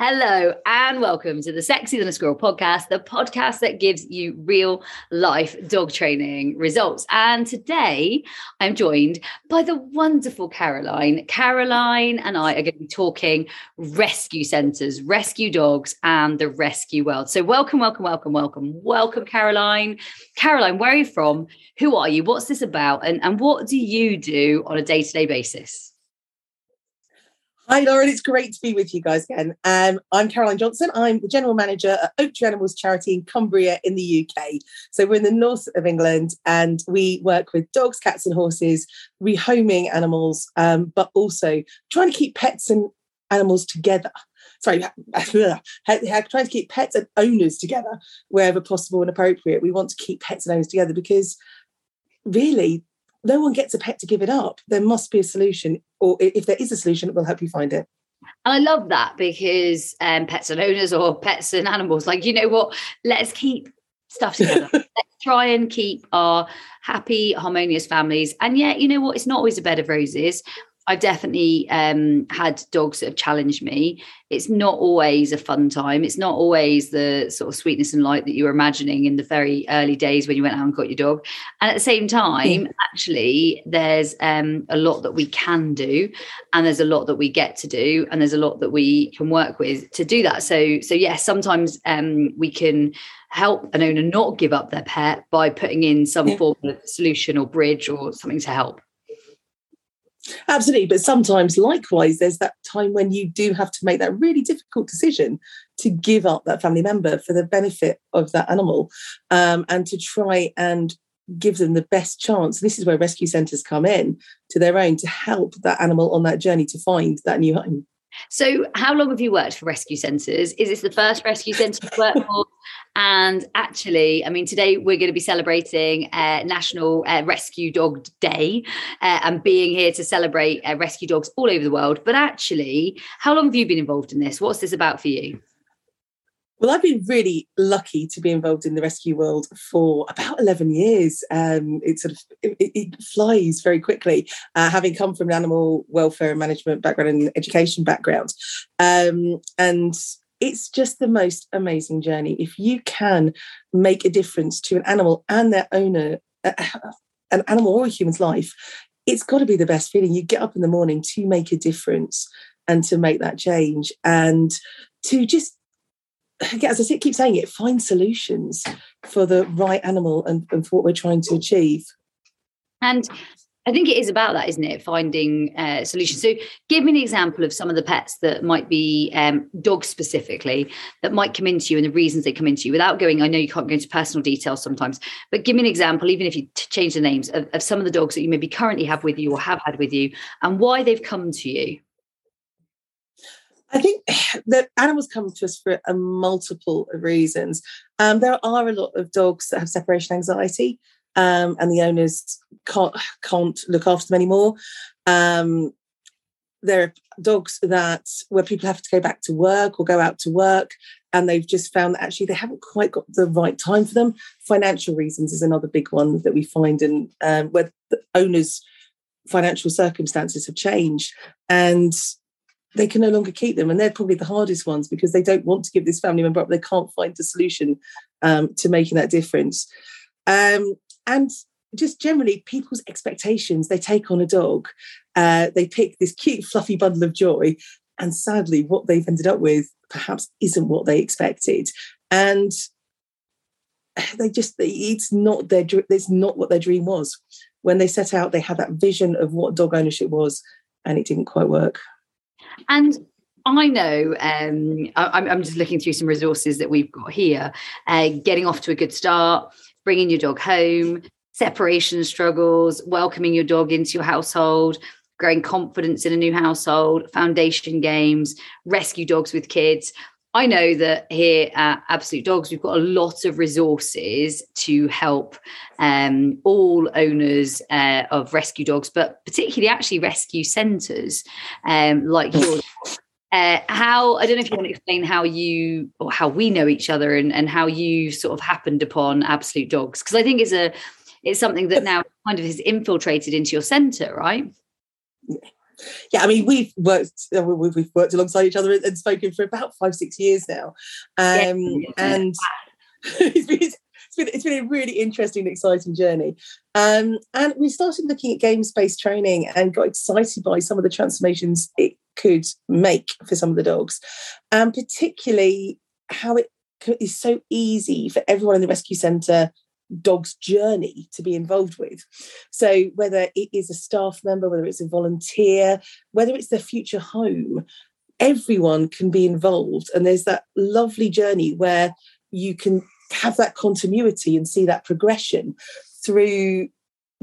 Hello and welcome to the Sexier Than a Squirrel podcast, the podcast that gives you real life dog training results. And today I'm joined by the wonderful Caroline. Caroline and I are going to be talking rescue centres, rescue dogs, and the rescue world. So, welcome, welcome, welcome, welcome, welcome, Caroline. Caroline, where are you from? Who are you? What's this about? And, and what do you do on a day to day basis? Hi, Lauren. It's great to be with you guys again. Um, I'm Caroline Johnson. I'm the General Manager at Oak Tree Animals Charity in Cumbria in the UK. So we're in the north of England and we work with dogs, cats, and horses, rehoming animals, um, but also trying to keep pets and animals together. Sorry, trying to keep pets and owners together wherever possible and appropriate. We want to keep pets and owners together because really no one gets a pet to give it up. There must be a solution, or if there is a solution, it will help you find it. And I love that because um, pets and owners or pets and animals, like, you know what? Let's keep stuff together. Let's try and keep our happy, harmonious families. And yet, you know what? It's not always a bed of roses. I've definitely um, had dogs that have challenged me. It's not always a fun time. It's not always the sort of sweetness and light that you were imagining in the very early days when you went out and got your dog. And at the same time, yeah. actually, there's um, a lot that we can do, and there's a lot that we get to do, and there's a lot that we can work with to do that. So, so yes, sometimes um, we can help an owner not give up their pet by putting in some yeah. form of solution or bridge or something to help. Absolutely. But sometimes, likewise, there's that time when you do have to make that really difficult decision to give up that family member for the benefit of that animal um, and to try and give them the best chance. This is where rescue centres come in to their own to help that animal on that journey to find that new home. So, how long have you worked for rescue centres? Is this the first rescue centre you've worked for? And actually, I mean, today we're going to be celebrating uh, National uh, Rescue Dog Day uh, and being here to celebrate uh, rescue dogs all over the world. But actually, how long have you been involved in this? What's this about for you? Well, I've been really lucky to be involved in the rescue world for about 11 years. Um, it sort of it, it flies very quickly, uh, having come from an animal welfare and management background and education background. Um, and it's just the most amazing journey. If you can make a difference to an animal and their owner, uh, an animal or a human's life, it's got to be the best feeling. You get up in the morning to make a difference and to make that change and to just as I keep saying it, find solutions for the right animal and, and for what we're trying to achieve. And I think it is about that, isn't it? Finding uh, solutions. So, give me an example of some of the pets that might be um, dogs specifically that might come into you and the reasons they come into you without going. I know you can't go into personal details sometimes, but give me an example, even if you t- change the names of, of some of the dogs that you maybe currently have with you or have had with you and why they've come to you. I think that animals come to us for a multiple of reasons. Um, there are a lot of dogs that have separation anxiety, um, and the owners can't can't look after them anymore. Um, there are dogs that where people have to go back to work or go out to work, and they've just found that actually they haven't quite got the right time for them. Financial reasons is another big one that we find, and um, where the owners' financial circumstances have changed, and they can no longer keep them. And they're probably the hardest ones because they don't want to give this family member up. They can't find a solution um, to making that difference. Um, and just generally, people's expectations, they take on a dog, uh, they pick this cute, fluffy bundle of joy. And sadly, what they've ended up with perhaps isn't what they expected. and they just it's not their it's not what their dream was when they set out they had that vision of what dog ownership was and it didn't quite work and I know um, I, am just looking through some resources that we've got here. Uh, getting off to a good start, bringing your dog home, separation struggles, welcoming your dog into your household, growing confidence in a new household, foundation games, rescue dogs with kids. I know that here at Absolute Dogs, we've got a lot of resources to help um, all owners uh, of rescue dogs, but particularly actually rescue centres um, like yours. Uh, how I don't know if you want to explain how you or how we know each other and, and how you sort of happened upon Absolute Dogs because I think it's a it's something that now kind of has infiltrated into your centre, right? Yeah, I mean, we've worked uh, we've worked alongside each other and spoken for about five six years now, um, yeah. and it's been, it's been it's been a really interesting, exciting journey. Um, and we started looking at games based training and got excited by some of the transformations it could make for some of the dogs, and particularly how it is so easy for everyone in the rescue centre dog's journey to be involved with. So, whether it is a staff member, whether it's a volunteer, whether it's their future home, everyone can be involved. And there's that lovely journey where you can have that continuity and see that progression through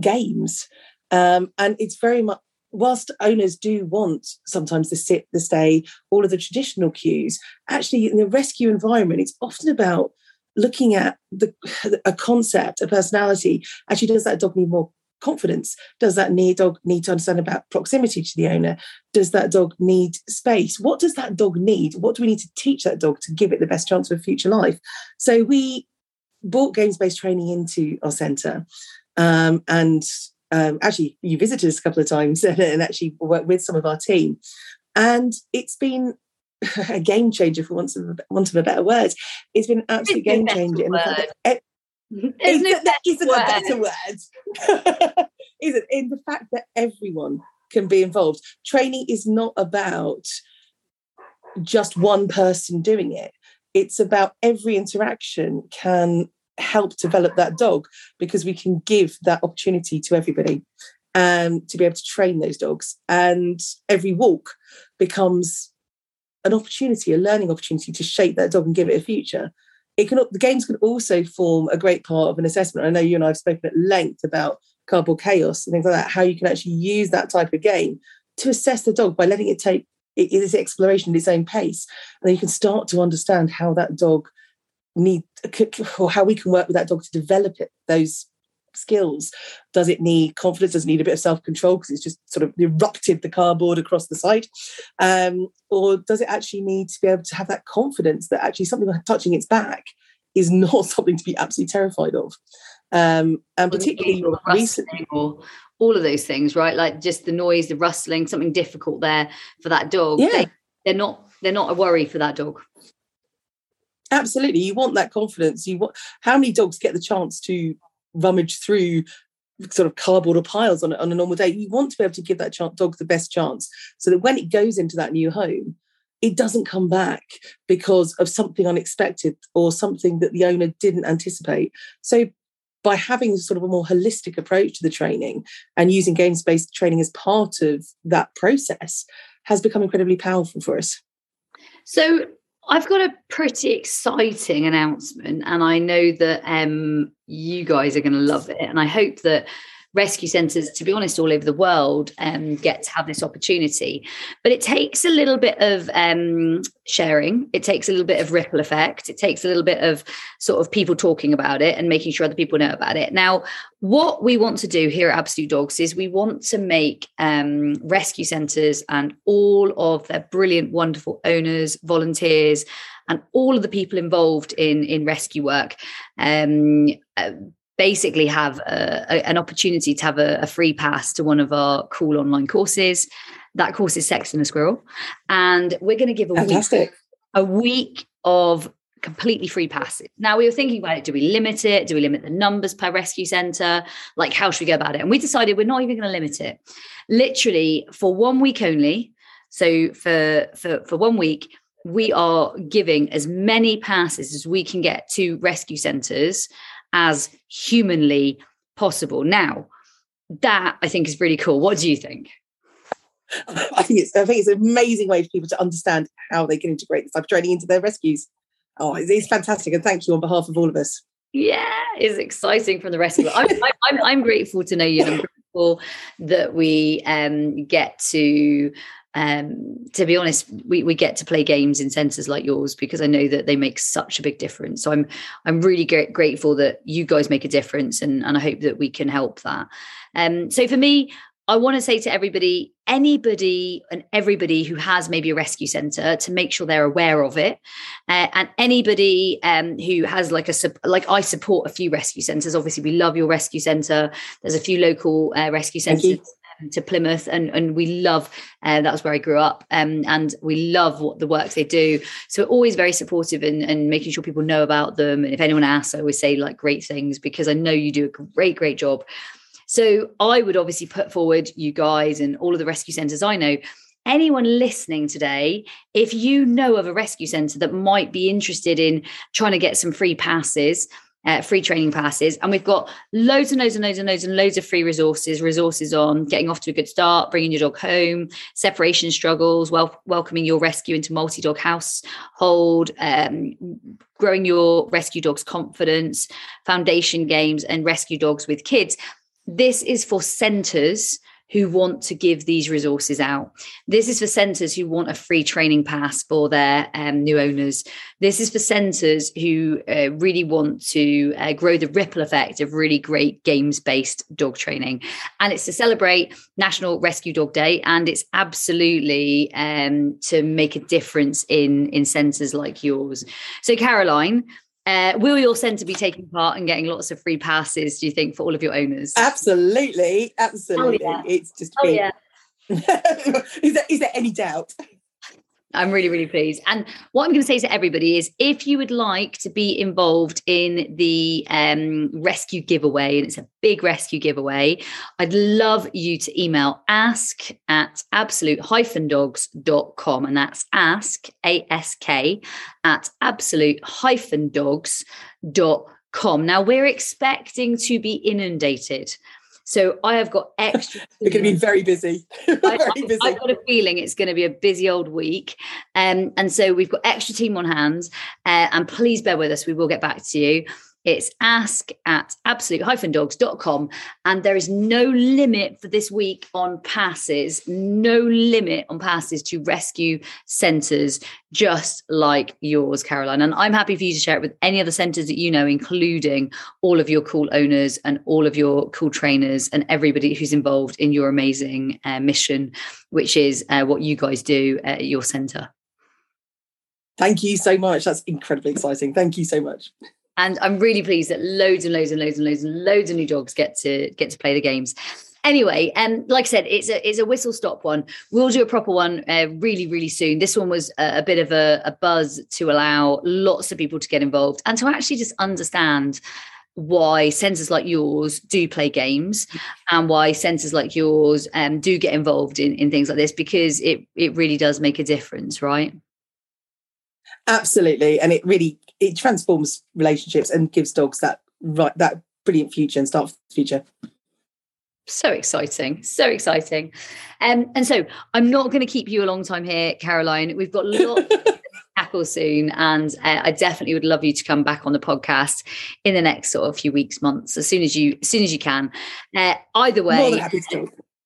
games. Um, and it's very much whilst owners do want sometimes the sit, the stay, all of the traditional cues, actually in the rescue environment, it's often about looking at the a concept, a personality, actually does that dog need more confidence? Does that need dog need to understand about proximity to the owner? Does that dog need space? What does that dog need? What do we need to teach that dog to give it the best chance of a future life? So we brought games-based training into our centre. Um, and um, actually you visited us a couple of times and actually worked with some of our team. And it's been a game changer for want of a, want of a better word. It's been an absolute game changer in the fact that is no that isn't word. a better word. is it in the fact that everyone can be involved? Training is not about just one person doing it. It's about every interaction can help develop that dog because we can give that opportunity to everybody um, to be able to train those dogs. And every walk becomes an opportunity, a learning opportunity to shape that dog and give it a future. It can the games can also form a great part of an assessment. I know you and I have spoken at length about cardboard chaos and things like that, how you can actually use that type of game to assess the dog by letting it take its exploration at its own pace. And then you can start to understand how that dog need or how we can work with that dog to develop it, those skills? Does it need confidence? Does it need a bit of self control because it's just sort of erupted the cardboard across the site? Um, or does it actually need to be able to have that confidence that actually something like touching its back is not something to be absolutely terrified of? Um, and particularly recently. all of those things, right? Like just the noise, the rustling, something difficult there for that dog. Yeah. They, they're not they're not a worry for that dog absolutely you want that confidence you want how many dogs get the chance to rummage through sort of cardboard or piles on, on a normal day. You want to be able to give that dog the best chance so that when it goes into that new home, it doesn't come back because of something unexpected or something that the owner didn't anticipate. So by having sort of a more holistic approach to the training and using games-based training as part of that process has become incredibly powerful for us. So I've got a pretty exciting announcement, and I know that um, you guys are going to love it. And I hope that rescue centres, to be honest, all over the world um, get to have this opportunity. But it takes a little bit of um, sharing, it takes a little bit of ripple effect, it takes a little bit of sort of people talking about it and making sure other people know about it. Now, what we want to do here at Absolute Dogs is we want to make um, rescue centres and all of their brilliant, wonderful owners, volunteers, and all of the people involved in in rescue work um, uh, basically have a, a, an opportunity to have a, a, free pass to one of our cool online courses. That course is Sexier Than a Squirrel. And we're going to give a Fantastic. week, a week of completely free passes. Now we were thinking about it. Do we limit it? Do we limit the numbers per rescue center? Like how should we go about it? And we decided we're not even going to limit it. Literally for one week only. So for for for one week, we are giving as many passes as we can get to rescue centres as humanly possible. Now, that I think is really cool. What do you think? I think it's I think it's an amazing way for people to understand how they can integrate this type of training into their rescues. Oh, it's, it's fantastic, and thank you on behalf of all of us. Yeah, it's exciting from the rescue. I'm, I'm, I'm grateful to know you, and I'm grateful that we um, get to um, to be honest, we, we get to play games in centres like yours because I know that they make such a big difference. So I'm I'm really grateful that you guys make a difference, and and I hope that we can help that. Um, so for me, I want to say to everybody, anybody and everybody who has maybe a rescue centre to make sure they're aware of it, uh, and anybody um, who has like a like I support a few rescue centres. Obviously, we love your rescue centre. There's a few local uh, rescue centres um, to Plymouth, and and we love uh, that was where I grew up, um, and we love what the work they do. So always very supportive and, and making sure people know about them. And if anyone asks, I always say like great things because I know you do a great great job. So I would obviously put forward you guys and all of the rescue centres I know. Anyone listening today, if you know of a rescue centre that might be interested in trying to get some free passes, uh, free training passes. And we've got loads and loads and loads and loads and loads of free resources, resources on getting off to a good start, bringing your dog home, separation struggles, wel- welcoming your rescue into multi dog household, um, growing your rescue dog's confidence, foundation games, and rescue dogs with kids. This is for centres who want to give these resources out. This is for centres who want a free training pass for their um, new owners. This is for centres who uh, really want to uh, grow the ripple effect of really great games based dog training. And it's to celebrate National Rescue Dog Day. And it's absolutely um, to make a difference in, in centres like yours. So, Caroline, uh, will your centre be taking part and getting lots of free passes, do you think, for all of your owners? Absolutely. Absolutely. Oh, yeah. It's just oh, yeah. is, there, is there any doubt? I'm really, really pleased. And what I'm going to say to everybody is if you would like to be involved in the um, rescue giveaway, and it's a big rescue giveaway, I'd love you to email ask at absolute-dogs.com. And that's ask, A-S-K, at absolute-dogs.com. Now, we're expecting to be inundated so I have got extra. You're going to be very busy. very I, busy. I've got a feeling it's going to be a busy old week. Um, and so we've got extra team on hands. Uh, and please bear with us. We will get back to you. It's ask at absolute-dogs.com. And there is no limit for this week on passes, no limit on passes to rescue centres, just like yours, Caroline. And I'm happy for you to share it with any other centres that you know, including all of your cool owners and all of your cool trainers and everybody who's involved in your amazing uh, mission, which is uh, what you guys do at your centre. Thank you so much. That's incredibly exciting. Thank you so much. And I'm really pleased that loads and loads and loads and loads and loads of new dogs get to get to play the games. Anyway, um, like I said, it's a it's a whistle stop one. We'll do a proper one uh, really really soon. This one was a, a bit of a, a buzz to allow lots of people to get involved and to actually just understand why centres like yours do play games and why centres like yours um, do get involved in, in things like this because it it really does make a difference, right? Absolutely, and it really it transforms relationships and gives dogs that right that brilliant future and start the future. So exciting, so exciting. Um, and so I'm not going to keep you a long time here, Caroline. We've got lots to tackle soon, and uh, I definitely would love you to come back on the podcast in the next sort of few weeks, months, as soon as you as soon as you can. Uh, either way,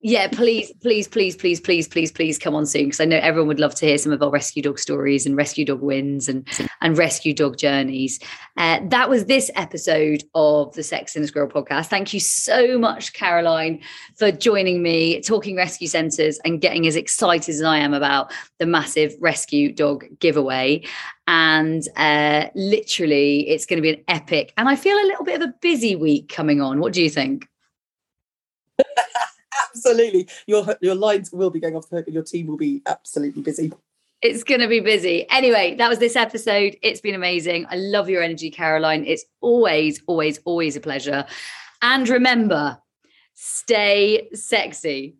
yeah, please, please, please, please, please, please, please come on soon because I know everyone would love to hear some of our rescue dog stories and rescue dog wins and and rescue dog journeys. Uh, that was this episode of the Sex and the Squirrel podcast. Thank you so much, Caroline, for joining me, talking rescue centres and getting as excited as I am about the massive rescue dog giveaway. And uh, literally, it's going to be an epic. And I feel a little bit of a busy week coming on. What do you think? absolutely. Your your lines will be going off the hook and your team will be absolutely busy. It's going to be busy. Anyway, that was this episode. It's been amazing. I love your energy, Caroline. It's always, always, always a pleasure. And remember, stay sexy.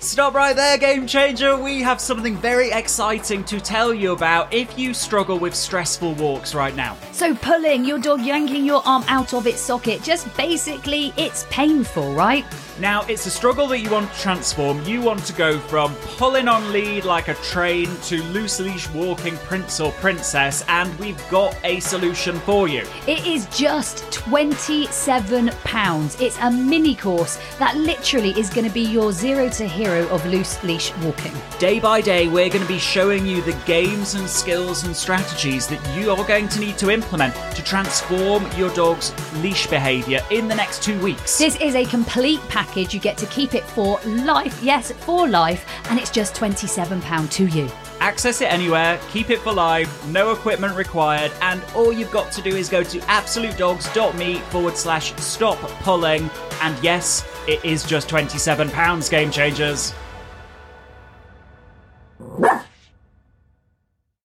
Stop right there, Game Changer. We have something very exciting to tell you about if you struggle with stressful walks right now. So, pulling your dog, yanking your arm out of its socket, just basically, it's painful, right? Now, it's a struggle that you want to transform. You want to go from pulling on lead like a train to loose leash walking prince or princess, and we've got a solution for you. It is just £27. It's a mini course that literally is going to be your zero to hero of loose leash walking. Day by day, we're going to be showing you the games and skills and strategies that you are going to need to implement to transform your dog's leash behavior in the next two weeks. This is a complete package package, you get to keep it for life. Yes, for life. And it's just £27 to you. Access it anywhere, keep it for life, no equipment required, and all you've got to do is go to absolutedogs.me forward slash stop pulling. And yes, it is just £27, Game Changers.